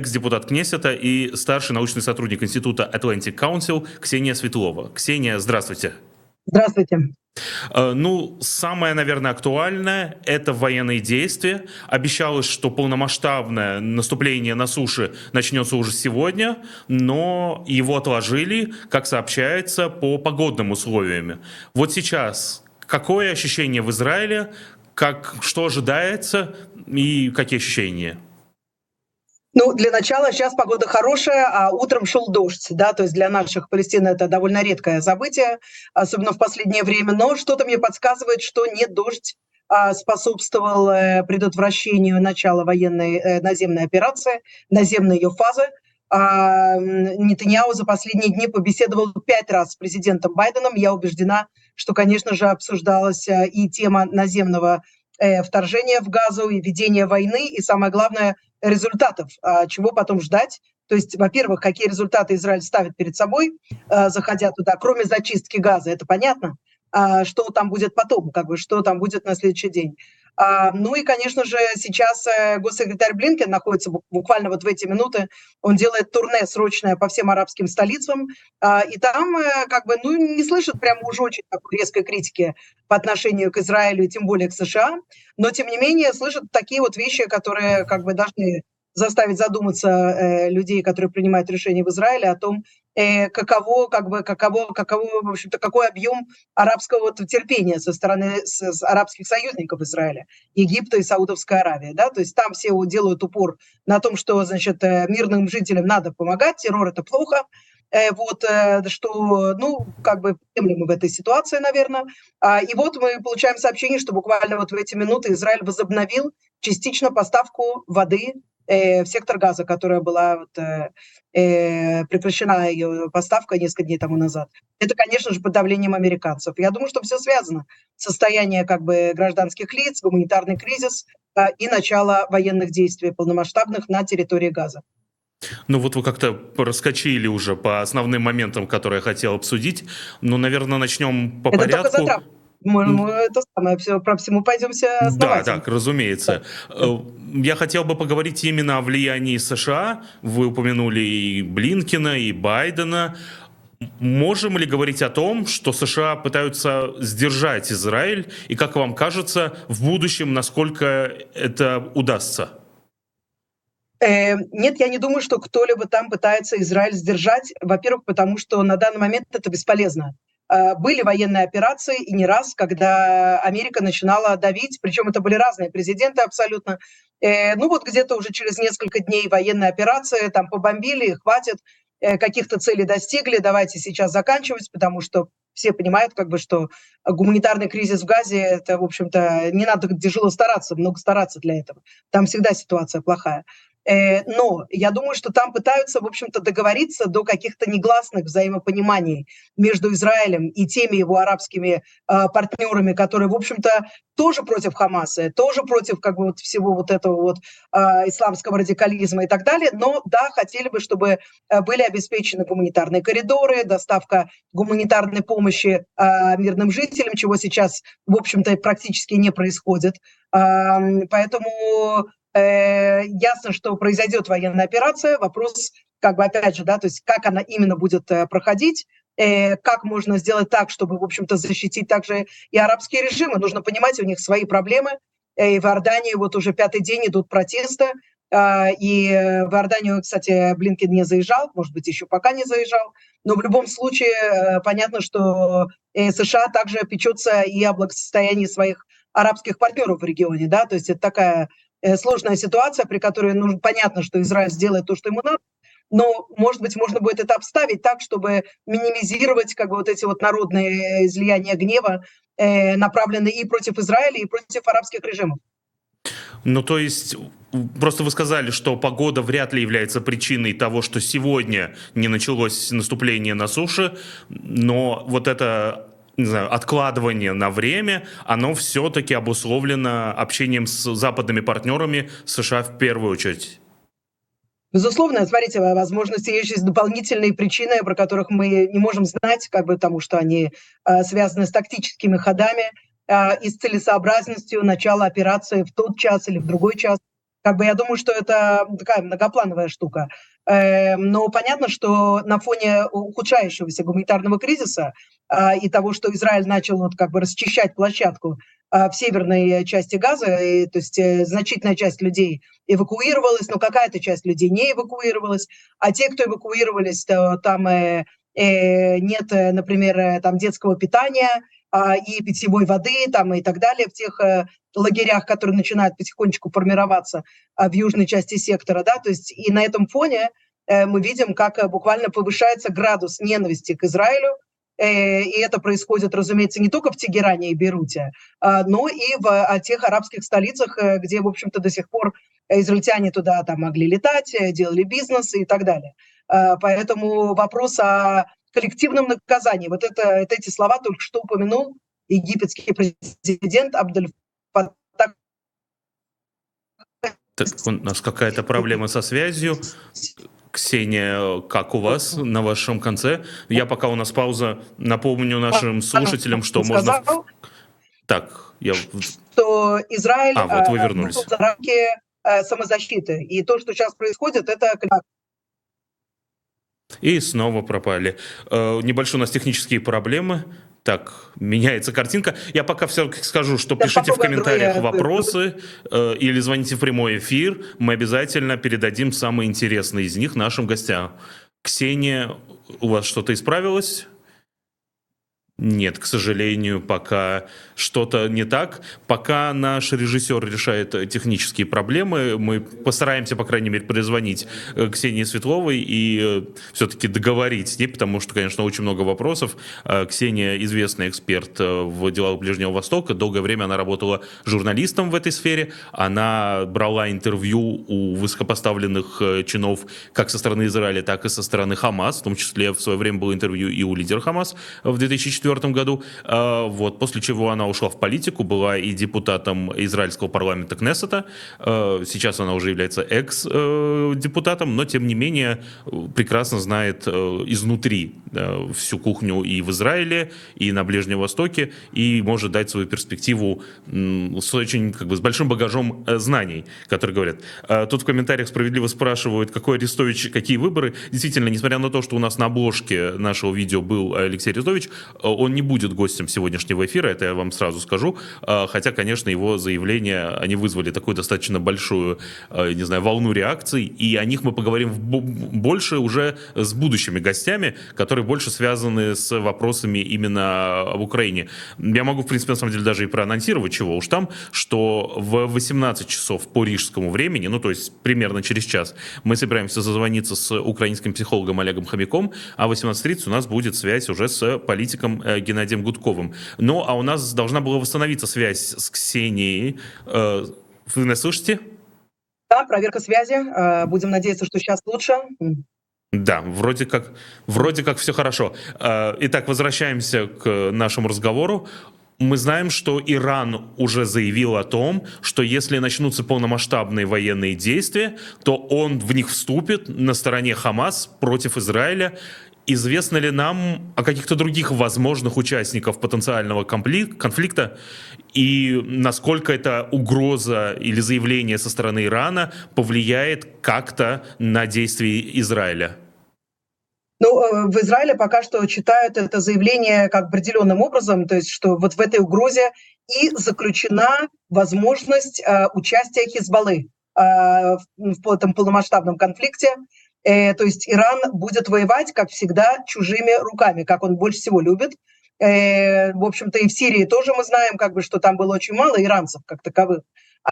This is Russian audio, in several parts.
экс-депутат Кнессета и старший научный сотрудник Института Atlantic Council Ксения Светлова. Ксения, здравствуйте. Здравствуйте. Э, ну, самое, наверное, актуальное – это военные действия. Обещалось, что полномасштабное наступление на суше начнется уже сегодня, но его отложили, как сообщается, по погодным условиям. Вот сейчас какое ощущение в Израиле, как, что ожидается и какие ощущения? Ну, для начала сейчас погода хорошая, а утром шел дождь, да, то есть для наших Палестин это довольно редкое событие, особенно в последнее время, но что-то мне подсказывает, что не дождь а, способствовал э, предотвращению начала военной э, наземной операции, наземной ее фазы. А, Нетаньяу за последние дни побеседовал пять раз с президентом Байденом. Я убеждена, что, конечно же, обсуждалась э, и тема наземного вторжения в Газу, и ведения войны, и самое главное – результатов, а чего потом ждать. То есть, во-первых, какие результаты Израиль ставит перед собой, а, заходя туда, кроме зачистки газа, это понятно, а, что там будет потом, как бы, что там будет на следующий день. Ну и, конечно же, сейчас э, госсекретарь Блинкен находится буквально вот в эти минуты, он делает турне срочное по всем арабским столицам, и там э, как бы, ну, не слышит прямо уже очень такой резкой критики по отношению к Израилю тем более к США, но тем не менее слышат такие вот вещи, которые как бы должны заставить задуматься э, людей, которые принимают решения в Израиле, о том, каково, как бы, каково, каково, в общем-то, какой объем арабского вот терпения со стороны с, с арабских союзников Израиля, Египта и Саудовской Аравии, да, то есть там все делают упор на том, что, значит, э, мирным жителям надо помогать, террор это плохо, Э, вот, э, что, ну, как бы мы в этой ситуации, наверное. А, и вот мы получаем сообщение, что буквально вот в эти минуты Израиль возобновил частично поставку воды э, в сектор газа, которая была вот, прекращена ее поставка несколько дней тому назад. Это, конечно же, под давлением американцев. Я думаю, что все связано. Состояние как бы гражданских лиц, гуманитарный кризис и начало военных действий полномасштабных на территории Газа. Ну вот вы как-то проскочили уже по основным моментам, которые я хотел обсудить. Ну, наверное, начнем по это порядку. Только мы, мы это самое, все, про всему пойдемся Да, так, разумеется. Да. Э, я хотел бы поговорить именно о влиянии США. Вы упомянули и Блинкина, и Байдена. Можем ли говорить о том, что США пытаются сдержать Израиль? И как вам кажется, в будущем, насколько это удастся? Э, нет, я не думаю, что кто-либо там пытается Израиль сдержать. Во-первых, потому что на данный момент это бесполезно. Э, были военные операции, и не раз, когда Америка начинала давить, причем это были разные президенты абсолютно. Э, ну вот где-то уже через несколько дней военные операции, там побомбили, хватит, каких-то целей достигли, давайте сейчас заканчивать, потому что все понимают, как бы, что гуманитарный кризис в Газе, это, в общем-то, не надо тяжело стараться, много стараться для этого. Там всегда ситуация плохая. Э, но я думаю, что там пытаются, в общем-то, договориться до каких-то негласных взаимопониманий между Израилем и теми его арабскими э, партнерами, которые, в общем-то, тоже против Хамаса, тоже против как бы вот всего вот этого вот э, исламского радикализма и так далее. Но да, хотели бы, чтобы э, были обеспечены гуманитарные коридоры, доставка гуманитарной помощи мирным жителям, чего сейчас, в общем-то, практически не происходит. Поэтому Э, ясно, что произойдет военная операция. Вопрос, как бы опять же, да, то есть как она именно будет э, проходить, э, как можно сделать так, чтобы, в общем-то, защитить также и арабские режимы. Нужно понимать, у них свои проблемы. И в Иордании вот уже пятый день идут протесты. И в Иорданию, кстати, Блинкен не заезжал, может быть, еще пока не заезжал. Но в любом случае понятно, что США также печется и о благосостоянии своих арабских партнеров в регионе. Да? То есть это такая сложная ситуация, при которой ну, понятно, что Израиль сделает то, что ему надо, но, может быть, можно будет это обставить так, чтобы минимизировать как бы вот эти вот народные излияния гнева, э, направленные и против Израиля, и против арабских режимов. Ну, то есть, просто вы сказали, что погода вряд ли является причиной того, что сегодня не началось наступление на суше, но вот это не знаю, откладывание на время, оно все-таки обусловлено общением с западными партнерами США в первую очередь. Безусловно, смотрите, возможности есть есть дополнительные причины, про которых мы не можем знать, как бы потому что они э, связаны с тактическими ходами э, и с целесообразностью начала операции в тот час или в другой час. Как бы я думаю, что это такая многоплановая штука. Эм, но понятно, что на фоне ухудшающегося гуманитарного кризиса а, и того, что Израиль начал вот как бы расчищать площадку а, в северной части Газа, и, то есть э, значительная часть людей эвакуировалась, но какая-то часть людей не эвакуировалась, а те, кто эвакуировались, то там э, э, нет, например, там детского питания и питьевой воды там и так далее в тех э, лагерях, которые начинают потихонечку формироваться э, в южной части сектора, да, то есть и на этом фоне э, мы видим, как э, буквально повышается градус ненависти к Израилю, и это происходит, разумеется, не только в Тегеране и Бейруте, а, но и в тех арабских столицах, где, в общем-то, до сих пор израильтяне туда там могли летать, делали бизнес и так далее. А, поэтому вопрос о коллективном наказании, вот, это, вот эти слова только что упомянул египетский президент Абдель Фаттах так, у нас какая-то проблема со связью. Ксения, как у вас на вашем конце? Я пока у нас пауза, напомню нашим слушателям, что можно... Так, я... Что Израиль... А, вот вы э, вернулись. За рамки э, самозащиты. И то, что сейчас происходит, это... И снова пропали. Э, небольшие у нас технические проблемы так меняется картинка. Я пока все-таки скажу, что да, пишите в комментариях вопросы э, или звоните в прямой эфир. Мы обязательно передадим самые интересные из них нашим гостям. Ксения, у вас что-то исправилось? Нет, к сожалению, пока что-то не так. Пока наш режиссер решает технические проблемы, мы постараемся, по крайней мере, перезвонить э, Ксении Светловой и э, все-таки договорить с ней, потому что, конечно, очень много вопросов. Э, Ксения известный эксперт в делах Ближнего Востока. Долгое время она работала журналистом в этой сфере. Она брала интервью у высокопоставленных чинов как со стороны Израиля, так и со стороны Хамас. В том числе в свое время было интервью и у лидера Хамас в 2004 2004 году, а, вот, после чего она ушла в политику, была и депутатом израильского парламента Кнессета, а, сейчас она уже является экс-депутатом, но тем не менее прекрасно знает а, изнутри всю кухню и в Израиле, и на Ближнем Востоке, и может дать свою перспективу с очень, как бы, с большим багажом э, знаний, которые говорят. Тут в комментариях справедливо спрашивают, какой Арестович, какие выборы. Действительно, несмотря на то, что у нас на обложке нашего видео был Алексей Арестович, он не будет гостем сегодняшнего эфира, это я вам сразу скажу. А, хотя, конечно, его заявления, они вызвали такую достаточно большую, а, не знаю, волну реакций, и о них мы поговорим больше уже с будущими гостями, которые больше связаны с вопросами именно об Украине. Я могу, в принципе, на самом деле даже и проанонсировать, чего уж там, что в 18 часов по рижскому времени, ну, то есть примерно через час, мы собираемся зазвониться с украинским психологом Олегом Хомяком, а в 18.30 у нас будет связь уже с политиком Геннадием Гудковым. Ну, а у нас должна была восстановиться связь с Ксенией. Э, вы нас слышите? Да, проверка связи. Э, будем надеяться, что сейчас лучше. Да, вроде как, вроде как все хорошо. Итак, возвращаемся к нашему разговору. Мы знаем, что Иран уже заявил о том, что если начнутся полномасштабные военные действия, то он в них вступит на стороне Хамас против Израиля Известно ли нам о каких-то других возможных участников потенциального конфликта и насколько эта угроза или заявление со стороны Ирана повлияет как-то на действия Израиля? Ну, э, в Израиле пока что читают это заявление как определенным образом, то есть что вот в этой угрозе и заключена возможность э, участия Хизбаллы э, в этом полномасштабном конфликте. Э, то есть Иран будет воевать, как всегда, чужими руками, как он больше всего любит. Э, в общем-то, и в Сирии тоже мы знаем, как бы, что там было очень мало иранцев как таковых.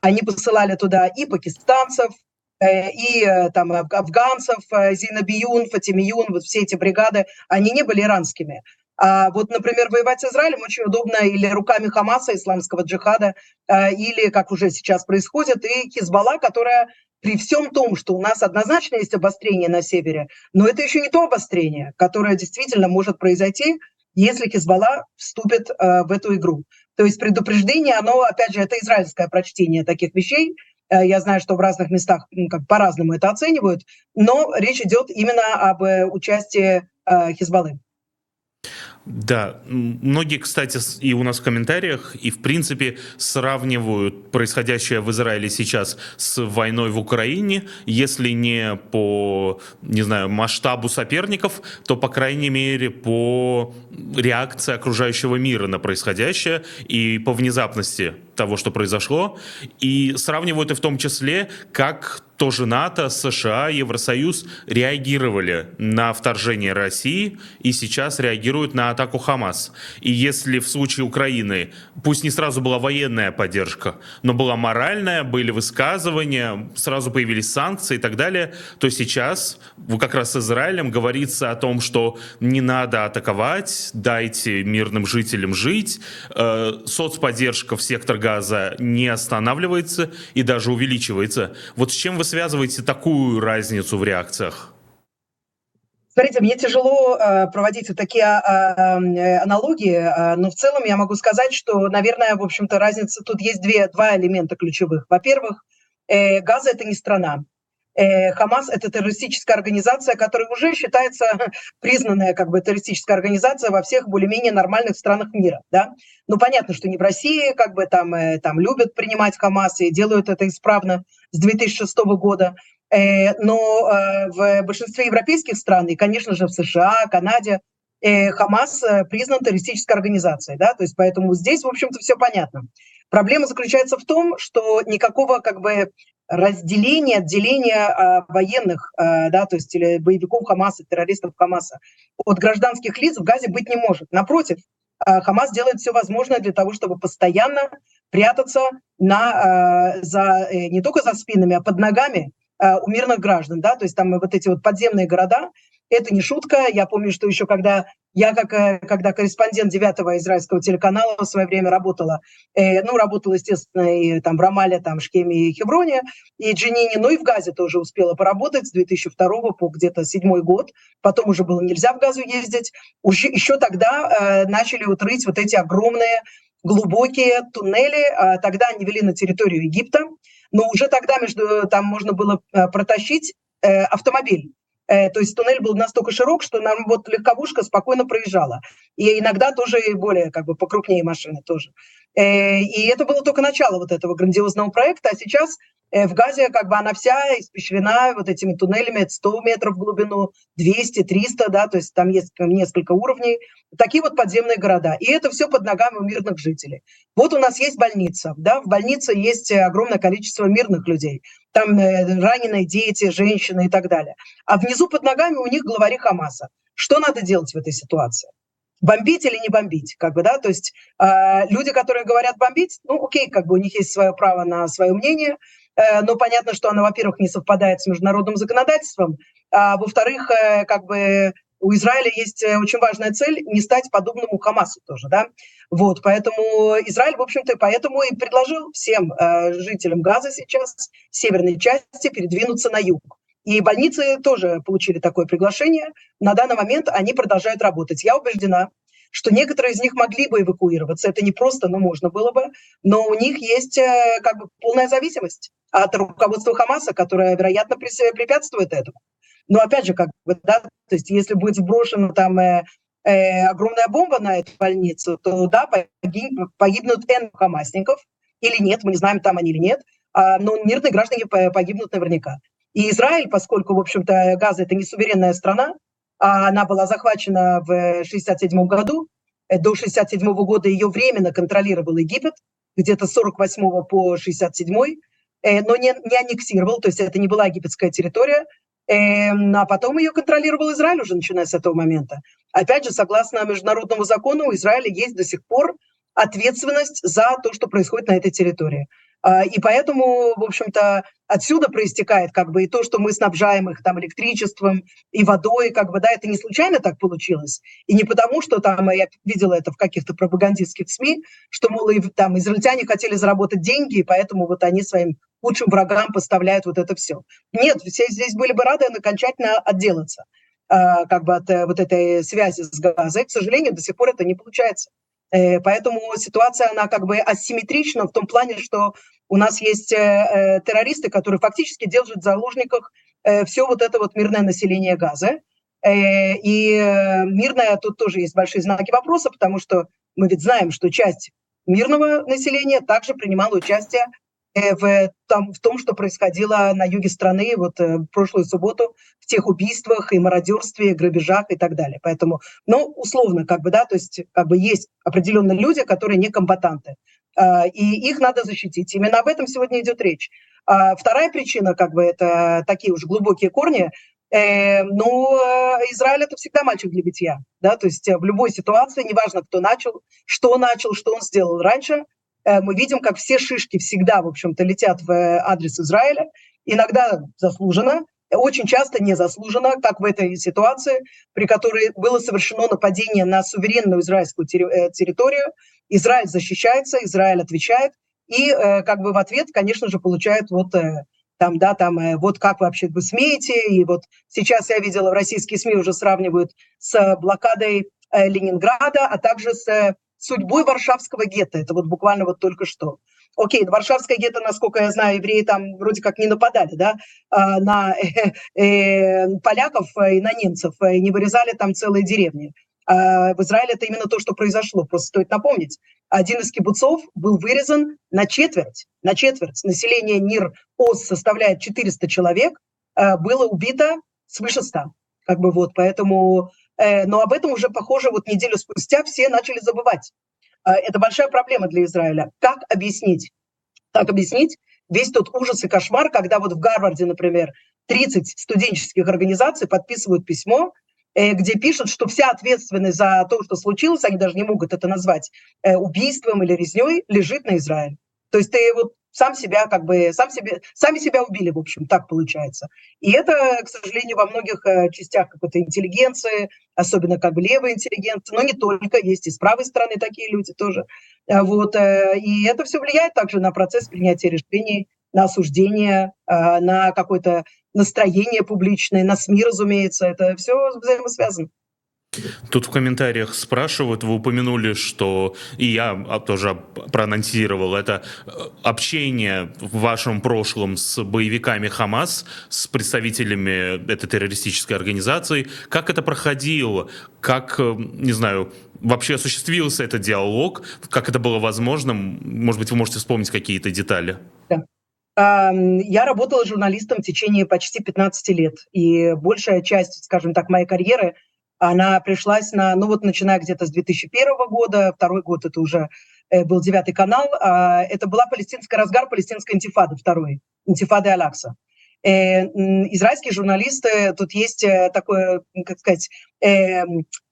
Они посылали туда и пакистанцев, э, и э, там афганцев, э, Зинабиюн, Фатимиюн, вот все эти бригады, они не были иранскими. А вот, например, воевать с Израилем очень удобно или руками Хамаса, исламского джихада, или, как уже сейчас происходит, и Хизбалла, которая при всем том, что у нас однозначно есть обострение на севере, но это еще не то обострение, которое действительно может произойти, если Хизбалла вступит э, в эту игру. То есть предупреждение, оно, опять же, это израильское прочтение таких вещей. Э, я знаю, что в разных местах как по-разному это оценивают, но речь идет именно об э, участии Хизбаллы. Да, многие, кстати, и у нас в комментариях, и в принципе сравнивают происходящее в Израиле сейчас с войной в Украине. Если не по, не знаю, масштабу соперников, то, по крайней мере, по реакции окружающего мира на происходящее и по внезапности того, что произошло. И сравнивают и в том числе, как тоже НАТО, США, Евросоюз реагировали на вторжение России и сейчас реагируют на атаку Хамас. И если в случае Украины, пусть не сразу была военная поддержка, но была моральная, были высказывания, сразу появились санкции и так далее, то сейчас как раз с Израилем говорится о том, что не надо атаковать, дайте мирным жителям жить, э, соцподдержка в сектор газа не останавливается и даже увеличивается. Вот с чем вы связываете такую разницу в реакциях? Смотрите, мне тяжело э, проводить вот такие э, аналогии, э, но в целом я могу сказать, что, наверное, в общем-то, разница тут есть две, два элемента ключевых. Во-первых, э, Газа это не страна. Э, Хамас это террористическая организация, которая уже считается признанная как бы террористическая организация во всех более-менее нормальных странах мира, да. Ну понятно, что не в России, как бы там э, там любят принимать Хамас и делают это исправно с 2006 года, э, но в большинстве европейских стран и, конечно же, в США, Канаде Хамас признан террористической организацией, да, то есть поэтому здесь, в общем-то, все понятно. Проблема заключается в том, что никакого как бы разделения, отделения э, военных, э, да, то есть или боевиков Хамаса, террористов Хамаса от гражданских лиц в Газе быть не может. Напротив, э, Хамас делает все возможное для того, чтобы постоянно прятаться на, за, э, не только за спинами, а под ногами у мирных граждан, да, то есть там вот эти вот подземные города, это не шутка. Я помню, что еще когда я, как, э, когда корреспондент девятого израильского телеканала в свое время работала, э, ну, работала, естественно, и там в Рамале, там, Шкеме и Хевроне, и Джинине, ну и в Газе тоже успела поработать с 2002 по где-то седьмой год. Потом уже было нельзя в Газу ездить. Уже, еще тогда э, начали утрыть вот эти огромные глубокие туннели. А тогда они вели на территорию Египта, но уже тогда между, там можно было э, протащить э, автомобиль то есть туннель был настолько широк, что нам вот легковушка спокойно проезжала. И иногда тоже более как бы покрупнее машины тоже. Э, и это было только начало вот этого грандиозного проекта, а сейчас э, в Газе как бы она вся испещрена вот этими туннелями 100 метров в глубину, 200, 300, да, то есть там есть несколько уровней, такие вот подземные города. И это все под ногами у мирных жителей. Вот у нас есть больница, да, в больнице есть огромное количество мирных людей, там раненые дети, женщины и так далее. А внизу под ногами у них главари Хамаса. Что надо делать в этой ситуации? бомбить или не бомбить, как бы, да, то есть э, люди, которые говорят бомбить, ну, окей, как бы у них есть свое право на свое мнение, э, но понятно, что оно, во-первых, не совпадает с международным законодательством, а во-вторых, э, как бы у Израиля есть э, очень важная цель не стать подобному Хамасу тоже, да, вот, поэтому Израиль, в общем-то, поэтому и предложил всем э, жителям Газа сейчас, северной части, передвинуться на юг. И больницы тоже получили такое приглашение. На данный момент они продолжают работать. Я убеждена, что некоторые из них могли бы эвакуироваться. Это не просто, но можно было бы. Но у них есть э, как бы полная зависимость от руководства Хамаса, которое, вероятно, препятствует этому. Но опять же, как бы, да, то есть если будет сброшена там э, э, огромная бомба на эту больницу, то да, погиб, погибнут N хамасников или нет, мы не знаем, там они или нет, а, но мирные граждане погибнут наверняка. И Израиль, поскольку, в общем-то, Газа – это не суверенная страна, она была захвачена в 1967 году, э, до 1967 года ее временно контролировал Египет, где-то с 48 по 67 э, но не, не аннексировал, то есть это не была египетская территория, эм, а потом ее контролировал Израиль уже начиная с этого момента. Опять же, согласно международному закону, у Израиля есть до сих пор ответственность за то, что происходит на этой территории. А, и поэтому, в общем-то, отсюда проистекает как бы и то, что мы снабжаем их там электричеством и водой, как бы, да, это не случайно так получилось. И не потому, что там, я видела это в каких-то пропагандистских СМИ, что, мол, и, там израильтяне хотели заработать деньги, и поэтому вот они своим лучшим врагам поставляют вот это все. Нет, все здесь были бы рады окончательно отделаться а, как бы от э, вот этой связи с газой. К сожалению, до сих пор это не получается. Э, поэтому ситуация, она как бы асимметрична в том плане, что у нас есть э, э, террористы, которые фактически держат в заложниках все вот это вот мирное население Газа. Э, и мирная, тут тоже есть большие знаки вопроса, потому что мы ведь знаем, что часть мирного населения также принимала участие Э, в, там, в том, что происходило на юге страны вот э, прошлую субботу в тех убийствах и мародерстве, грабежах и так далее. Поэтому, ну, условно, как бы, да, то есть как бы есть определенные люди, которые не комбатанты, э, и их надо защитить. Именно об этом сегодня идет речь. А вторая причина, как бы, это такие уже глубокие корни, э, ну, Израиль это всегда мальчик для битья, да, то есть в любой ситуации, неважно, кто начал, что начал, что он сделал раньше, Э, мы видим, как все шишки всегда, в общем-то, летят в э, адрес Израиля, иногда заслуженно, очень часто незаслуженно, как в этой ситуации, при которой было совершено нападение на суверенную израильскую э, территорию. Израиль защищается, Израиль отвечает, и как бы в ответ, конечно же, получает вот там, да, там, вот как вообще вы смеете, и вот сейчас я видела, в российские СМИ уже сравнивают с блокадой Ленинграда, а также с судьбой Варшавского гетто. Это вот буквально вот только что. Окей, Варшавское гетто, насколько я знаю, евреи там вроде как не нападали, да, а, на э, э, поляков и на немцев, и не вырезали там целые деревни. А в Израиле это именно то, что произошло. Просто стоит напомнить. Один из кибуцов был вырезан на четверть. На четверть. Население Нир-Оз составляет 400 человек. А, было убито свыше 100. Как бы вот, поэтому Э, но об этом уже, похоже, вот неделю спустя все начали забывать. Э, это большая проблема для Израиля. Как объяснить? Как объяснить весь тот ужас и кошмар, когда вот в Гарварде, например, 30 студенческих организаций подписывают письмо, э, где пишут, что вся ответственность за то, что случилось, они даже не могут это назвать убийством или резней, лежит на Израиле. То есть ты вот сам себя как бы, сам себе, сами себя убили, в общем, так получается. И это, к сожалению, во многих э, частях какой-то интеллигенции, особенно как бы левой интеллигенции, но не только, есть и с правой стороны такие люди тоже. Э, вот, э, и это все влияет также на процесс принятия решений, на осуждение, на какое-то настроение публичное, на СМИ, разумеется, это все взаимосвязано. Тут в комментариях спрашивают, вы упомянули, что и я тоже проанонсировал это э, общение в вашем прошлом с боевиками Хамас, с представителями этой террористической организации. Как это проходило? Как, э, не знаю, вообще осуществился этот диалог? Как это было возможно? Может быть, вы можете вспомнить какие-то детали? Я работала журналистом в течение почти 15 лет, и большая часть, скажем так, моей карьеры – она пришлась на, ну вот начиная где-то с 2001 года, второй год это уже э, был девятый канал, а, это была палестинская разгар палестинской интифады, второй, интифады Алякса. Э, израильские журналисты, тут есть э, такое, как сказать,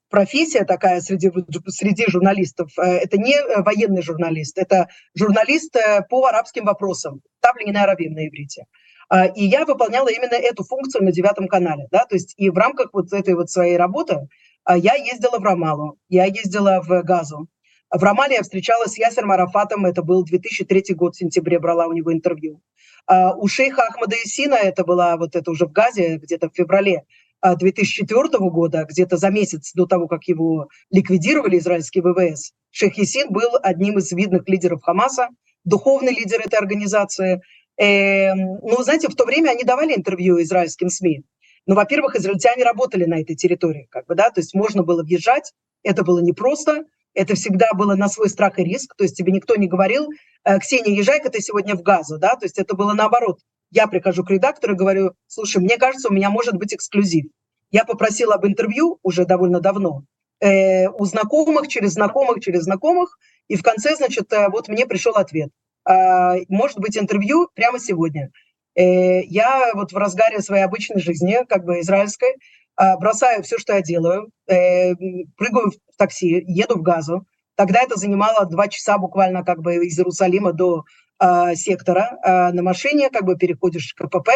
профессия такая среди, среди журналистов. Это не военный журналист, это журналист по арабским вопросам. Таблин на арабим на иврите. А, и я выполняла именно эту функцию на девятом канале. Да? То есть и в рамках вот этой вот своей работы а, я ездила в Рамалу, я ездила в Газу. В Рамале я встречалась с Ясером Арафатом, это был 2003 год, в сентябре брала у него интервью. А, у шейха Ахмада Исина, это была вот это уже в Газе, где-то в феврале 2004 года, где-то за месяц до того, как его ликвидировали израильские ВВС, шейх Исин был одним из видных лидеров Хамаса, духовный лидер этой организации – Э, ну, знаете, в то время они давали интервью израильским СМИ. Ну, во-первых, израильтяне работали на этой территории, как бы, да, то есть можно было въезжать, это было непросто, это всегда было на свой страх и риск, то есть тебе никто не говорил, «Э, Ксения, езжай-ка ты сегодня в Газу, да, то есть это было наоборот. Я прихожу к редактору и говорю, слушай, мне кажется, у меня может быть эксклюзив. Я попросила об интервью уже довольно давно, э, у знакомых, через знакомых, через знакомых, и в конце, значит, э, вот мне пришел ответ. А, может быть интервью прямо сегодня. Э, я вот в разгаре своей обычной жизни, как бы израильской, а, бросаю все, что я делаю, э, прыгаю в такси, еду в Газу. Тогда это занимало два часа буквально как бы из Иерусалима до а, сектора на машине, как бы переходишь к КПП,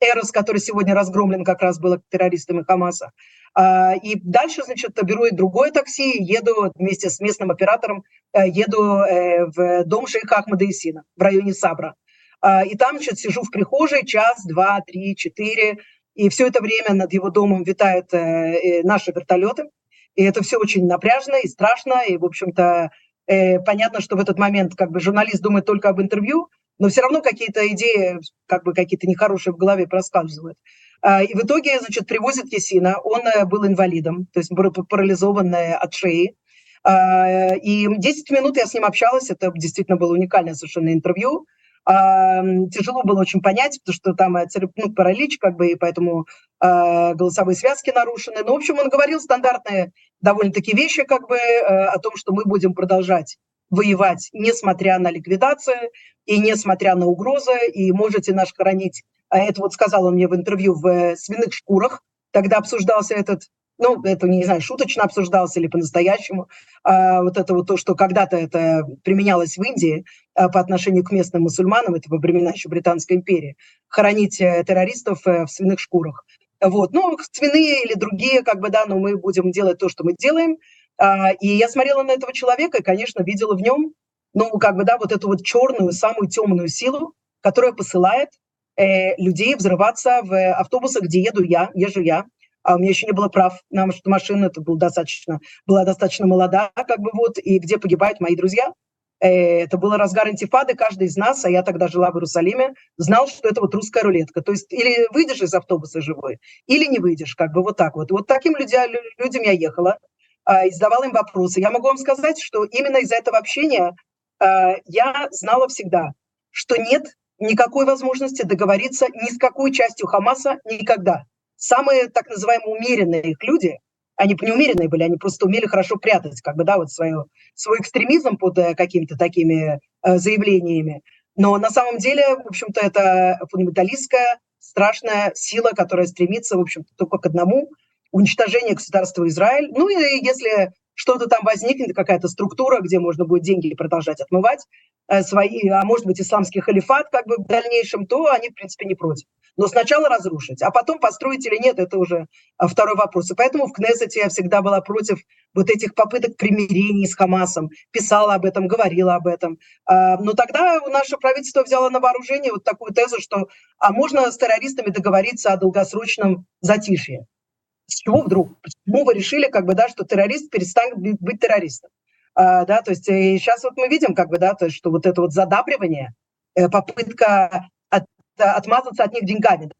Эрос, который сегодня разгромлен как раз был террористами Хамаса. А, и дальше, значит, беру другое такси, еду вместе с местным оператором, э, еду э, в дом шейха Ахмада Исина в районе Сабра. А, и там, значит, сижу в прихожей час, два, три, четыре, и все это время над его домом витают э, наши вертолеты. И это все очень напряжно и страшно, и, в общем-то, понятно, что в этот момент как бы журналист думает только об интервью, но все равно какие-то идеи, как бы какие-то нехорошие в голове проскальзывают. А, и в итоге, значит, привозят Есина. Он э, был инвалидом, то есть парализован от шеи. А, и 10 минут я с ним общалась. Это действительно было уникальное совершенно интервью. А, тяжело было очень понять, потому что там э, ну, паралич, как бы, и поэтому голосовые связки нарушены. Но, в общем, он говорил стандартные довольно-таки вещи, как бы, э, о том, что мы будем продолжать воевать, несмотря на ликвидацию и несмотря на угрозы, и можете нас хранить это вот сказал он мне в интервью в э, «Свиных шкурах», тогда обсуждался этот ну, это, не знаю, шуточно обсуждался или по-настоящему, а, вот это вот то, что когда-то это применялось в Индии а, по отношению к местным мусульманам, это во времена еще Британской империи, хоронить э, террористов э, в свиных шкурах. Вот, ну, свиные или другие, как бы, да, но мы будем делать то, что мы делаем. А, и я смотрела на этого человека и, конечно, видела в нем, ну, как бы, да, вот эту вот черную, самую темную силу, которая посылает э, людей взрываться в автобусах, где еду я, езжу я. А у меня еще не было прав на машину, это был достаточно, была достаточно молода, как бы вот, и где погибают мои друзья. Э, это было разгар антифады, каждый из нас, а я тогда жила в Иерусалиме, знал, что это вот русская рулетка. То есть или выйдешь из автобуса живой, или не выйдешь, как бы вот так вот. Вот таким людям, людям я ехала, э, и задавала им вопросы. Я могу вам сказать, что именно из-за этого общения э, я знала всегда, что нет никакой возможности договориться ни с какой частью Хамаса никогда. Самые так называемые умеренные их люди, они не умеренные были, они просто умели хорошо прятать, как бы, да, вот свою, свой экстремизм под э, какими-то такими э, заявлениями. Но на самом деле, в общем-то, это фундаменталистская страшная сила, которая стремится, в общем-то, только к одному – уничтожение государства Израиль. Ну и если что-то там возникнет, какая-то структура, где можно будет деньги продолжать отмывать, Э, свои, а может быть, исламский халифат как бы в дальнейшем, то они, в принципе, не против. Но сначала разрушить, а потом построить или нет, это уже а, второй вопрос. И поэтому в Кнессете я всегда была против вот этих попыток примирения с Хамасом, писала об этом, говорила об этом. А, но тогда наше правительство взяло на вооружение вот такую тезу, что а можно с террористами договориться о долгосрочном затишье. С чего вдруг? Почему вы решили, как бы, да, что террорист перестанет быть террористом? А, да, то есть и сейчас вот мы видим, как бы, да, то есть, что вот это вот задабривание, э, попытка от, отмазаться от них деньгами.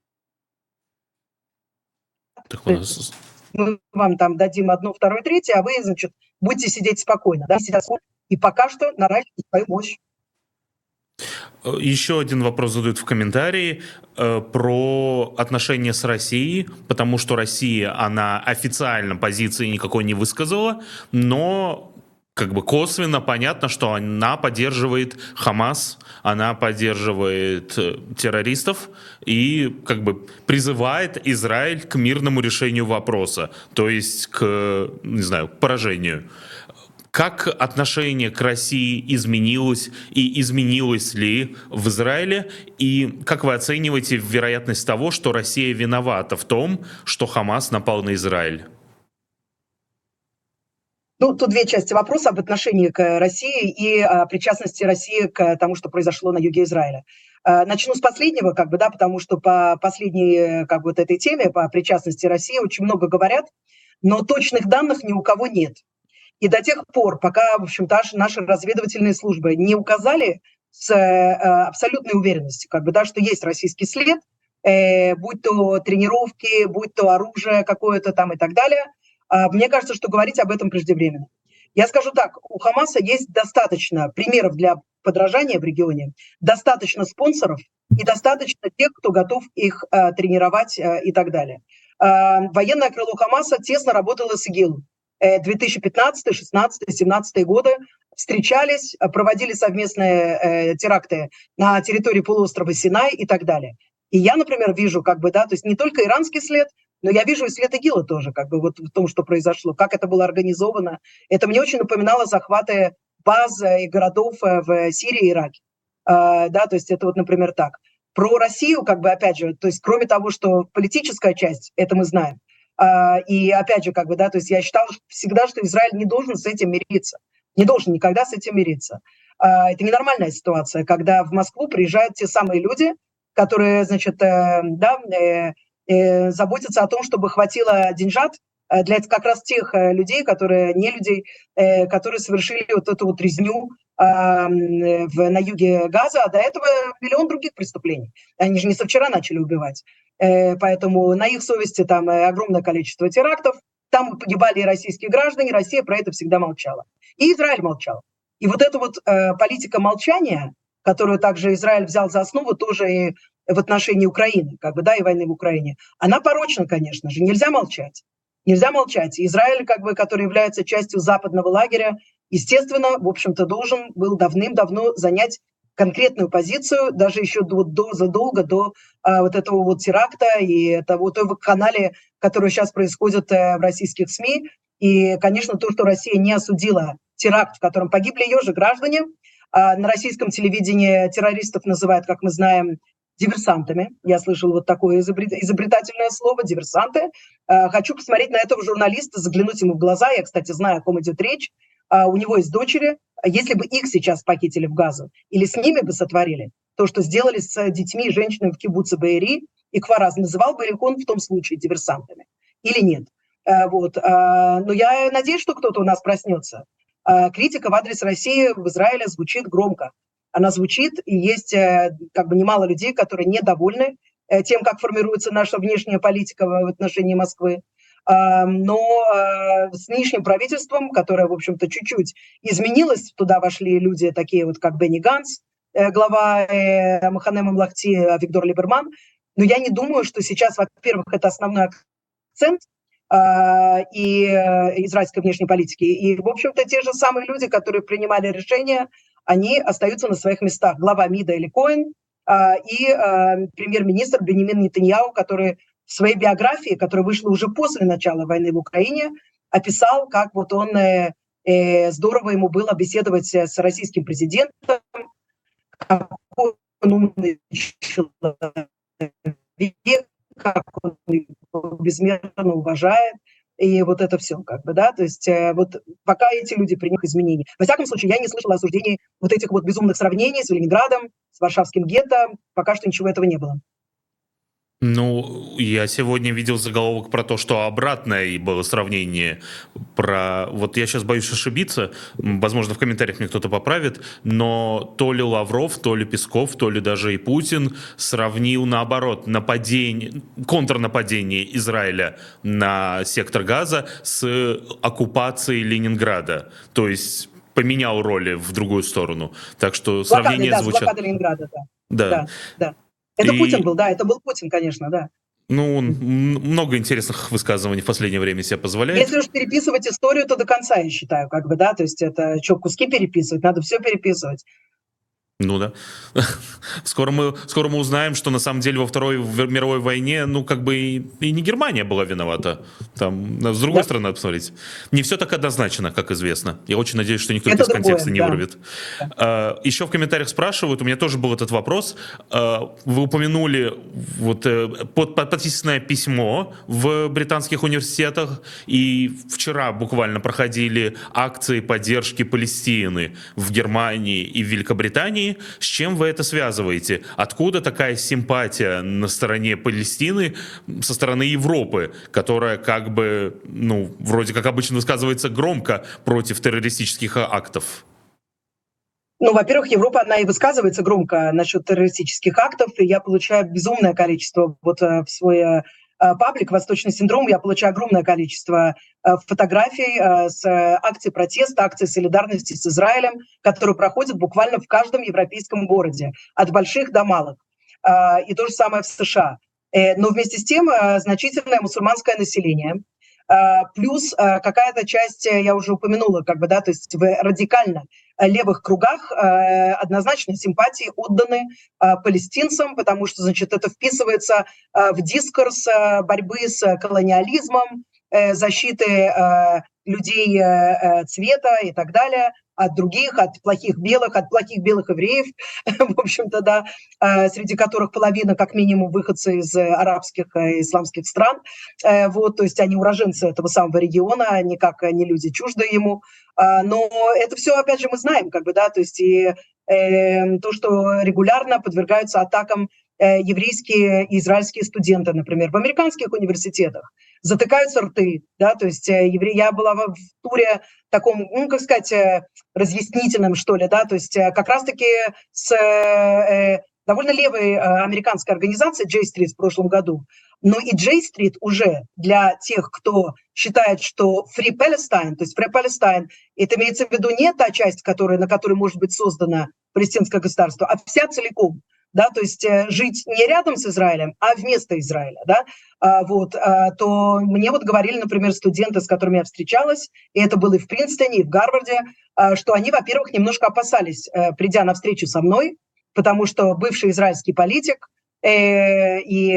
Так у нас... Мы вам там дадим одно, второе, третье, а вы, значит, будете сидеть спокойно, да, сидят и пока что наращивать свою мощь. Еще один вопрос задают в комментарии э, про отношения с Россией, потому что Россия, она официально позиции никакой не высказала, но как бы косвенно понятно, что она поддерживает Хамас, она поддерживает э, террористов и как бы призывает Израиль к мирному решению вопроса, то есть к, не знаю, к поражению. Как отношение к России изменилось и изменилось ли в Израиле? И как вы оцениваете вероятность того, что Россия виновата в том, что Хамас напал на Израиль? Ну, тут две части вопроса об отношении к России и о причастности России к тому, что произошло на юге Израиля. Э, начну с последнего, как бы, да, потому что по последней, как бы, вот этой теме, по причастности России очень много говорят, но точных данных ни у кого нет. И до тех пор, пока, в общем-то, наши разведывательные службы не указали с э, абсолютной уверенностью, как бы, да, что есть российский след, э, будь то тренировки, будь то оружие какое-то там и так далее – а, мне кажется, что говорить об этом преждевременно. Я скажу так, у Хамаса есть достаточно примеров для подражания в регионе, достаточно спонсоров и достаточно тех, кто готов их э, тренировать э, и так далее. Э, военное крыло Хамаса тесно работало с ИГИЛ. 2015, 16, 17 годы встречались, проводили совместные э, теракты на территории полуострова Синай и так далее. И я, например, вижу, как бы, да, то есть не только иранский след, но я вижу и след ИГИЛа тоже, как бы вот в том, что произошло, как это было организовано. Это мне очень напоминало захваты баз и городов э, в Сирии и Ираке. Да, то есть это вот, например, так. Про Россию, как бы, опять же, то есть кроме того, что политическая часть, это мы знаем, и опять же, как бы, да, то есть я считала всегда, что Израиль не должен с этим мириться, не должен никогда с этим мириться. А, это ненормальная ситуация, когда в Москву приезжают те самые люди, которые, значит, э, да, э, э, заботиться о том, чтобы хватило деньжат для как раз тех людей, которые не людей, которые совершили вот эту вот резню в, на юге Газа, а до этого миллион других преступлений. Они же не со вчера начали убивать. Э, поэтому на их совести там э, огромное количество терактов, там погибали и российские граждане, Россия про это всегда молчала. И Израиль молчал. И вот эта вот э, политика молчания, которую также Израиль взял за основу тоже и в отношении Украины, как бы, да, и войны в Украине, она порочна, конечно же, нельзя молчать. Нельзя молчать. Израиль, как бы, который является частью западного лагеря, естественно, в общем-то, должен был давным-давно занять конкретную позицию, даже еще до, до, задолго до а, вот этого вот теракта и того той канале, который сейчас происходит а, в российских СМИ. И, конечно, то, что Россия не осудила теракт, в котором погибли ее же граждане, а, на российском телевидении террористов называют, как мы знаем, диверсантами. Я слышал вот такое изобретательное слово «диверсанты». А, хочу посмотреть на этого журналиста, заглянуть ему в глаза. Я, кстати, знаю, о ком идет речь. А, у него есть дочери. Если бы их сейчас похитили в Газу или с ними бы сотворили, то, что сделали с детьми и женщинами в кибуце Баири и Квараз, называл бы их он в том случае диверсантами или нет. А, вот. Но я надеюсь, что кто-то у нас проснется. Критика в адрес России в Израиле звучит громко она звучит, и есть э, как бы немало людей, которые недовольны э, тем, как формируется наша внешняя политика в отношении Москвы. Но э, с нынешним правительством, которое, в общем-то, чуть-чуть изменилось, туда вошли люди такие вот, как Бенни Ганс, глава Махане Мамлахти, Виктор Либерман, но я не думаю, что сейчас, во-первых, это основной акцент и израильской внешней политики. И, в общем-то, те же самые люди, которые принимали решения они остаются на своих местах. Глава МИДа Эли Коэн а, и а, премьер-министр Бенемин Нетаньяу, который в своей биографии, которая вышла уже после начала войны в Украине, описал, как вот он э, э, здорово ему было беседовать с российским президентом, какой он умный человек, как он безмерно уважает и вот это все, как бы, да, то есть э, вот пока эти люди при них изменений. Во всяком случае, я не слышала осуждений вот этих вот безумных сравнений с Ленинградом, с Варшавским гетто, пока что ничего этого не было. Ну, я сегодня видел заголовок про то, что обратное и было сравнение про... Вот я сейчас боюсь ошибиться, возможно, в комментариях мне кто-то поправит, но то ли Лавров, то ли Песков, то ли даже и Путин сравнил наоборот нападение, контрнападение Израиля на сектор Газа с оккупацией Ленинграда. То есть поменял роли в другую сторону. Так что сравнение блокады, да, звучит... Ленинграда, да. Да. да, да. Это и... Путин был, да, это был Путин, конечно, да. Ну, он много интересных высказываний в последнее время себе позволяет. Если уж переписывать историю, то до конца, я считаю, как бы, да, то есть это что, куски переписывать, надо все переписывать. Ну да. Скоро мы, скоро мы узнаем, что на самом деле во Второй мировой войне, ну, как бы и, и не Германия была виновата. Там, с другой да. стороны, надо посмотреть. Не все так однозначно, как известно. Я очень надеюсь, что никто это из другое, контекста не да. вырвет. Да. А, еще в комментариях спрашивают, у меня тоже был этот вопрос. А, вы упомянули вот э, под, подписанное письмо в британских университетах, и вчера буквально проходили акции поддержки Палестины в Германии и в Великобритании. С чем вы это связываете? Откуда такая симпатия на стороне Палестины со стороны Европы, которая как бы, ну, вроде как обычно высказывается громко против террористических актов? Ну, во-первых, Европа, она и высказывается громко насчет террористических актов, и я получаю безумное количество вот э, в свой э, паблик «Восточный синдром» я получаю огромное количество э, фотографий э, с акций протеста, акций солидарности с Израилем, которые проходят буквально в каждом европейском городе, от больших до малых. И то же самое в США. Но вместе с тем значительное мусульманское население, плюс какая-то часть, я уже упомянула, как бы, да, то есть в радикально левых кругах э, однозначно симпатии отданы э, палестинцам, потому что, значит, это вписывается э, в дискурс э, борьбы с колониализмом, э, защиты э, людей э, э цвета и так далее от других, от плохих белых, от плохих белых евреев, в общем-то, да, э, среди которых половина, как минимум, выходцы из арабских и исламских стран. Э, вот, то есть они уроженцы этого самого региона, никак не люди чуждые ему. А, но это все, опять же, мы знаем, как бы, да, то есть и э, то, что регулярно подвергаются атакам э, еврейские и израильские студенты, например, в американских университетах. затыкаются рты, да, то есть э, евреи, я была в туре таком, ну, как сказать, э, разъяснительном, что ли, да, то есть э, как раз-таки с э, довольно левой американской организацией J Street в прошлом году, но и J Street уже для тех, кто считает, что Free Palestine, то есть Free Palestine, это имеется в виду не та часть, которая, на которой может быть создана палестинское государство, а вся целиком – да, то есть э, жить не рядом с Израилем, а вместо Израиля, да, а, вот, а, то мне вот говорили, например, студенты, с которыми я встречалась, и это было и в Принстоне, и в Гарварде, а, что они, во-первых, немножко опасались, э, придя на встречу со мной, потому что бывший израильский политик э, и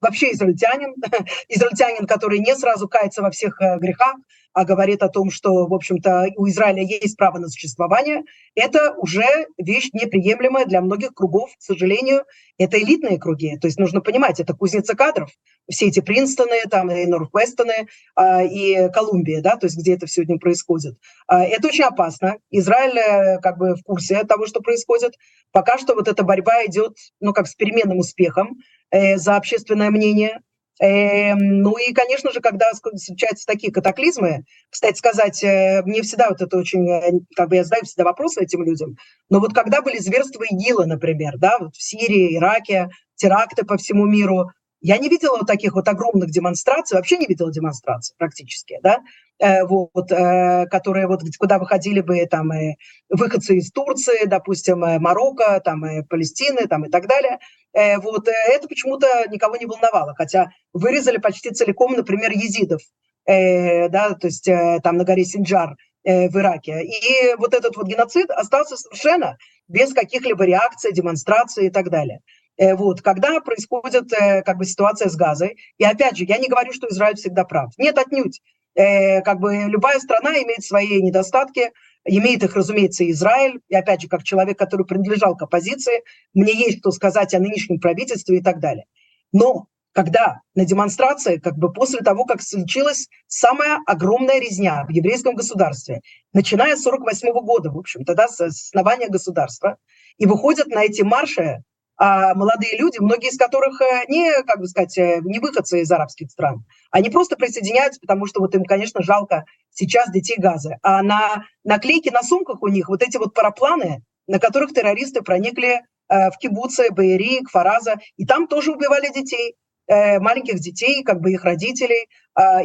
вообще израильтянин, израильтянин, который не сразу кается во всех грехах, говорит о том, что, в общем-то, у Израиля есть право на существование, это уже вещь неприемлемая для многих кругов, к сожалению. Это элитные круги, то есть нужно понимать, это кузница кадров. Все эти Принстоны, там, и Норвестоны, а, и Колумбия, да, то есть где это сегодня происходит. А, это очень опасно. Израиль э, как бы в курсе того, что происходит. Пока что вот эта борьба идет, ну, как с переменным успехом э, за общественное мнение. Эм, ну и, конечно же, когда случаются такие катаклизмы, кстати сказать, э, мне всегда вот это очень, э, как бы я задаю всегда вопросы этим людям, но вот когда были зверства ИГИЛа, например, да, вот в Сирии, Ираке, теракты по всему миру, я не видела вот таких вот огромных демонстраций, вообще не видела демонстраций практически, да, э, вот, э, которые вот куда выходили бы там и выходцы из Турции, допустим, э, Марокко, там и Палестины, там и так далее. Вот это почему-то никого не волновало, хотя вырезали почти целиком, например, езидов, да, то есть там на горе Синджар в Ираке. И вот этот вот геноцид остался совершенно без каких-либо реакций, демонстраций и так далее. Э, вот, когда происходит э, как бы ситуация с газой. И опять же, я не говорю, что Израиль всегда прав. Нет, отнюдь. Э, как бы любая страна имеет свои недостатки, имеет их, разумеется, Израиль. И опять же, как человек, который принадлежал к оппозиции, мне есть что сказать о нынешнем правительстве и так далее. Но когда на демонстрации, как бы после того, как случилась самая огромная резня в еврейском государстве, начиная с 48 года, в общем, тогда с основания государства, и выходят на эти марши молодые люди, многие из которых э, не, как бы сказать, э, не выходцы из арабских стран, они просто присоединяются, потому что вот им, конечно, жалко сейчас детей Газы. А на наклейки на сумках у них вот эти вот парапланы, на которых террористы проникли э, в кибуцы, Баери, Кфараза, и там тоже убивали детей, маленьких детей, как бы их родителей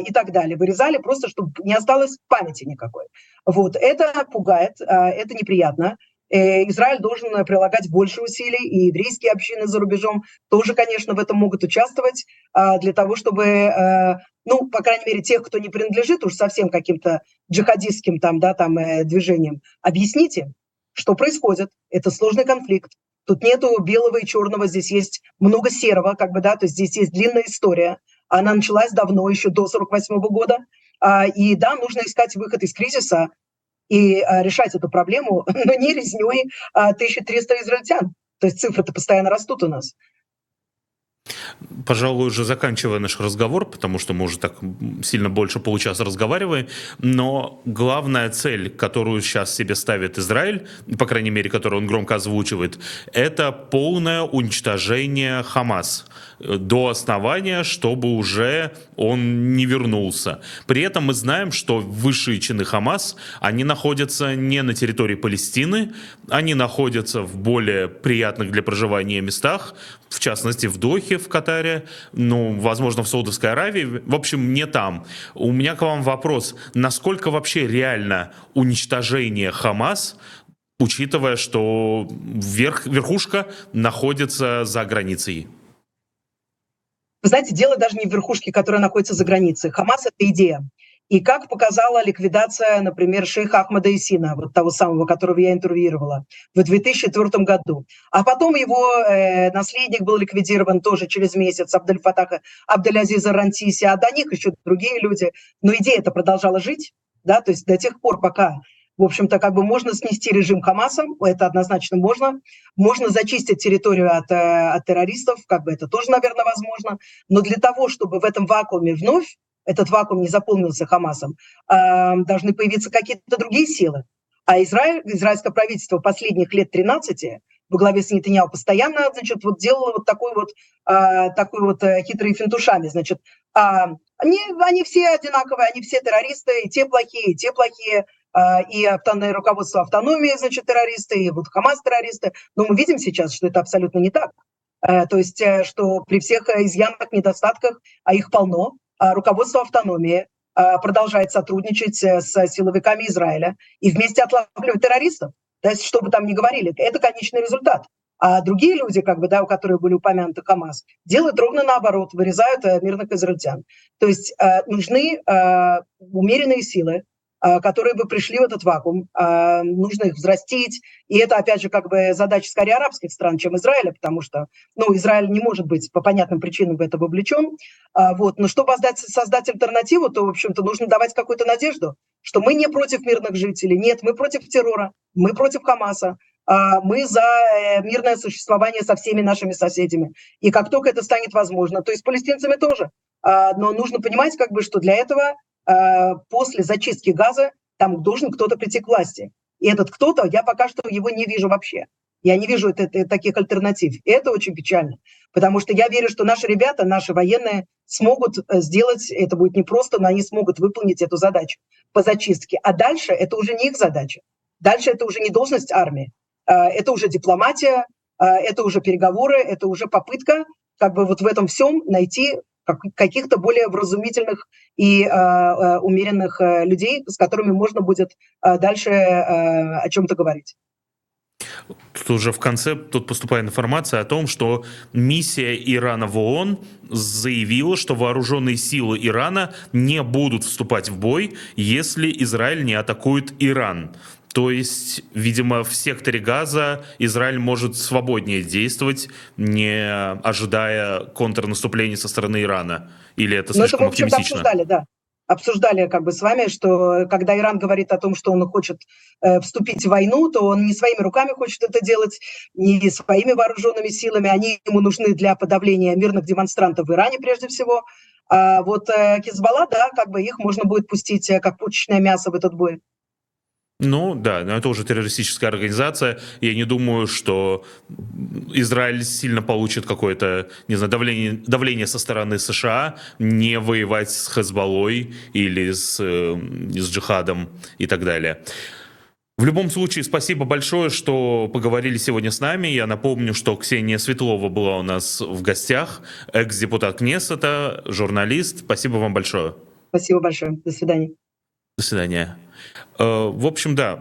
и так далее. Вырезали просто, чтобы не осталось памяти никакой. Вот, это пугает, это неприятно. Э, Израиль должен э, прилагать больше усилий, и еврейские общины за рубежом тоже, конечно, в этом могут участвовать а, для того, чтобы, э, ну, по крайней мере, тех, кто не принадлежит уж совсем каким-то джихадистским там, да, там движениям, объясните, что происходит. Это сложный конфликт. Тут нету белого и черного, здесь есть много серого, как бы, да, то есть здесь есть длинная история. Она началась давно, еще до 48 года. А, и да, нужно искать выход из кризиса, и а, решать эту проблему, но не резней а 1300 израильтян. То есть цифры-то постоянно растут у нас. Пожалуй, уже заканчивая наш разговор, потому что мы уже так сильно больше получаса разговариваем, но главная цель, которую сейчас себе ставит Израиль, по крайней мере, которую он громко озвучивает, это полное уничтожение Хамас до основания, чтобы уже он не вернулся. При этом мы знаем, что высшие чины Хамас, они находятся не на территории Палестины, они находятся в более приятных для проживания местах, в частности в Дохе, в Катаре, ну, возможно, в Саудовской Аравии, в общем, не там. У меня к вам вопрос, насколько вообще реально уничтожение Хамас, учитывая, что верх, верхушка находится за границей? Вы знаете, дело даже не в верхушке, которая находится за границей. Хамас – это идея. И как показала ликвидация, например, шейха Ахмада Исина, вот того самого, которого я интервьюировала, в 2004 году. А потом его э, наследник был ликвидирован тоже через месяц, Абдель Фатаха, Абделязиза Рантиси, а до них еще другие люди. Но идея это продолжала жить, да, то есть до тех пор, пока в общем-то, как бы можно снести режим Хамаса, это однозначно можно. Можно зачистить территорию от, э, от террористов, как бы это тоже, наверное, возможно. Но для того, чтобы в этом вакууме вновь этот вакуум не заполнился Хамасом, э, должны появиться какие-то другие силы. А Израиль, израильское правительство последних лет 13 во главе с Нетаньяу постоянно, значит, вот делало вот такой вот, э, такой вот э, хитрый финтушами, значит, э, Они, они все одинаковые, они все террористы, и те плохие, и те плохие, а, и автономное руководство автономии, значит, террористы, и вот Хамас террористы. Но мы видим сейчас, что это абсолютно не так. Э, то есть, э, что при всех изъянах, недостатках, а их полно, а руководство автономии продолжает сотрудничать с силовиками Израиля и вместе отлавливать террористов. То есть, что бы там ни говорили, это конечный результат. А другие люди, как бы, да, у которых были упомянуты КАМАЗ, делают ровно наоборот, вырезают э, мирных израильтян. То есть э, нужны э, умеренные силы, э, которые бы пришли в этот вакуум, э, нужно их взрастить, и это, опять же, как бы задача скорее арабских стран, чем Израиля, потому что, ну, Израиль не может быть по понятным причинам в это вовлечен, э, вот, но чтобы создать, создать альтернативу, то, в общем-то, нужно давать какую-то надежду, что мы не против мирных жителей, нет, мы против террора, мы против Хамаса, мы за э, мирное существование со всеми нашими соседями. И как только это станет возможно, то есть с палестинцами тоже. Но нужно понимать, как бы, что для этого после зачистки газа там должен кто-то прийти к власти. И этот кто-то, я пока что его не вижу вообще. Я не вижу это, таких альтернатив. И это очень печально. Потому что я верю, что наши ребята, наши военные смогут э, сделать, это будет непросто, но они смогут выполнить эту задачу по зачистке. А дальше это уже не их задача. Дальше это уже не должность армии. А, это уже дипломатия, это уже переговоры, это уже попытка как бы вот в этом всем найти каких-то более вразумительных и э, умеренных э, людей, с которыми можно будет э, дальше э, о чем-то говорить. Тут уже в конце тут поступает информация о том, что миссия Ирана в ООН заявила, что вооруженные силы Ирана не будут вступать в бой, если Израиль не атакует Иран. То есть, видимо, в секторе Газа Израиль может свободнее действовать, не ожидая контрнаступления со стороны Ирана. Или это слишком ну, это, оптимистично? обсуждали, да. Обсуждали как бы с вами, что когда Иран говорит о том, что он хочет э, вступить в войну, то он не своими руками хочет это делать, не своими вооруженными силами. Они ему нужны для подавления мирных демонстрантов в Иране прежде всего. А вот э, Кизбалла, да, как бы их можно будет пустить э, как пушечное мясо в этот бой. Ну да, но это уже террористическая организация. Я не думаю, что Израиль сильно получит какое-то, не знаю, давление, давление со стороны США не воевать с Хезболлой или с, э, с джихадом и так далее. В любом случае, спасибо большое, что поговорили сегодня с нами. Я напомню, что Ксения Светлова была у нас в гостях, экс-депутат Кнессета, журналист. Спасибо вам большое. Спасибо большое. До свидания. До свидания. Э, в общем, да,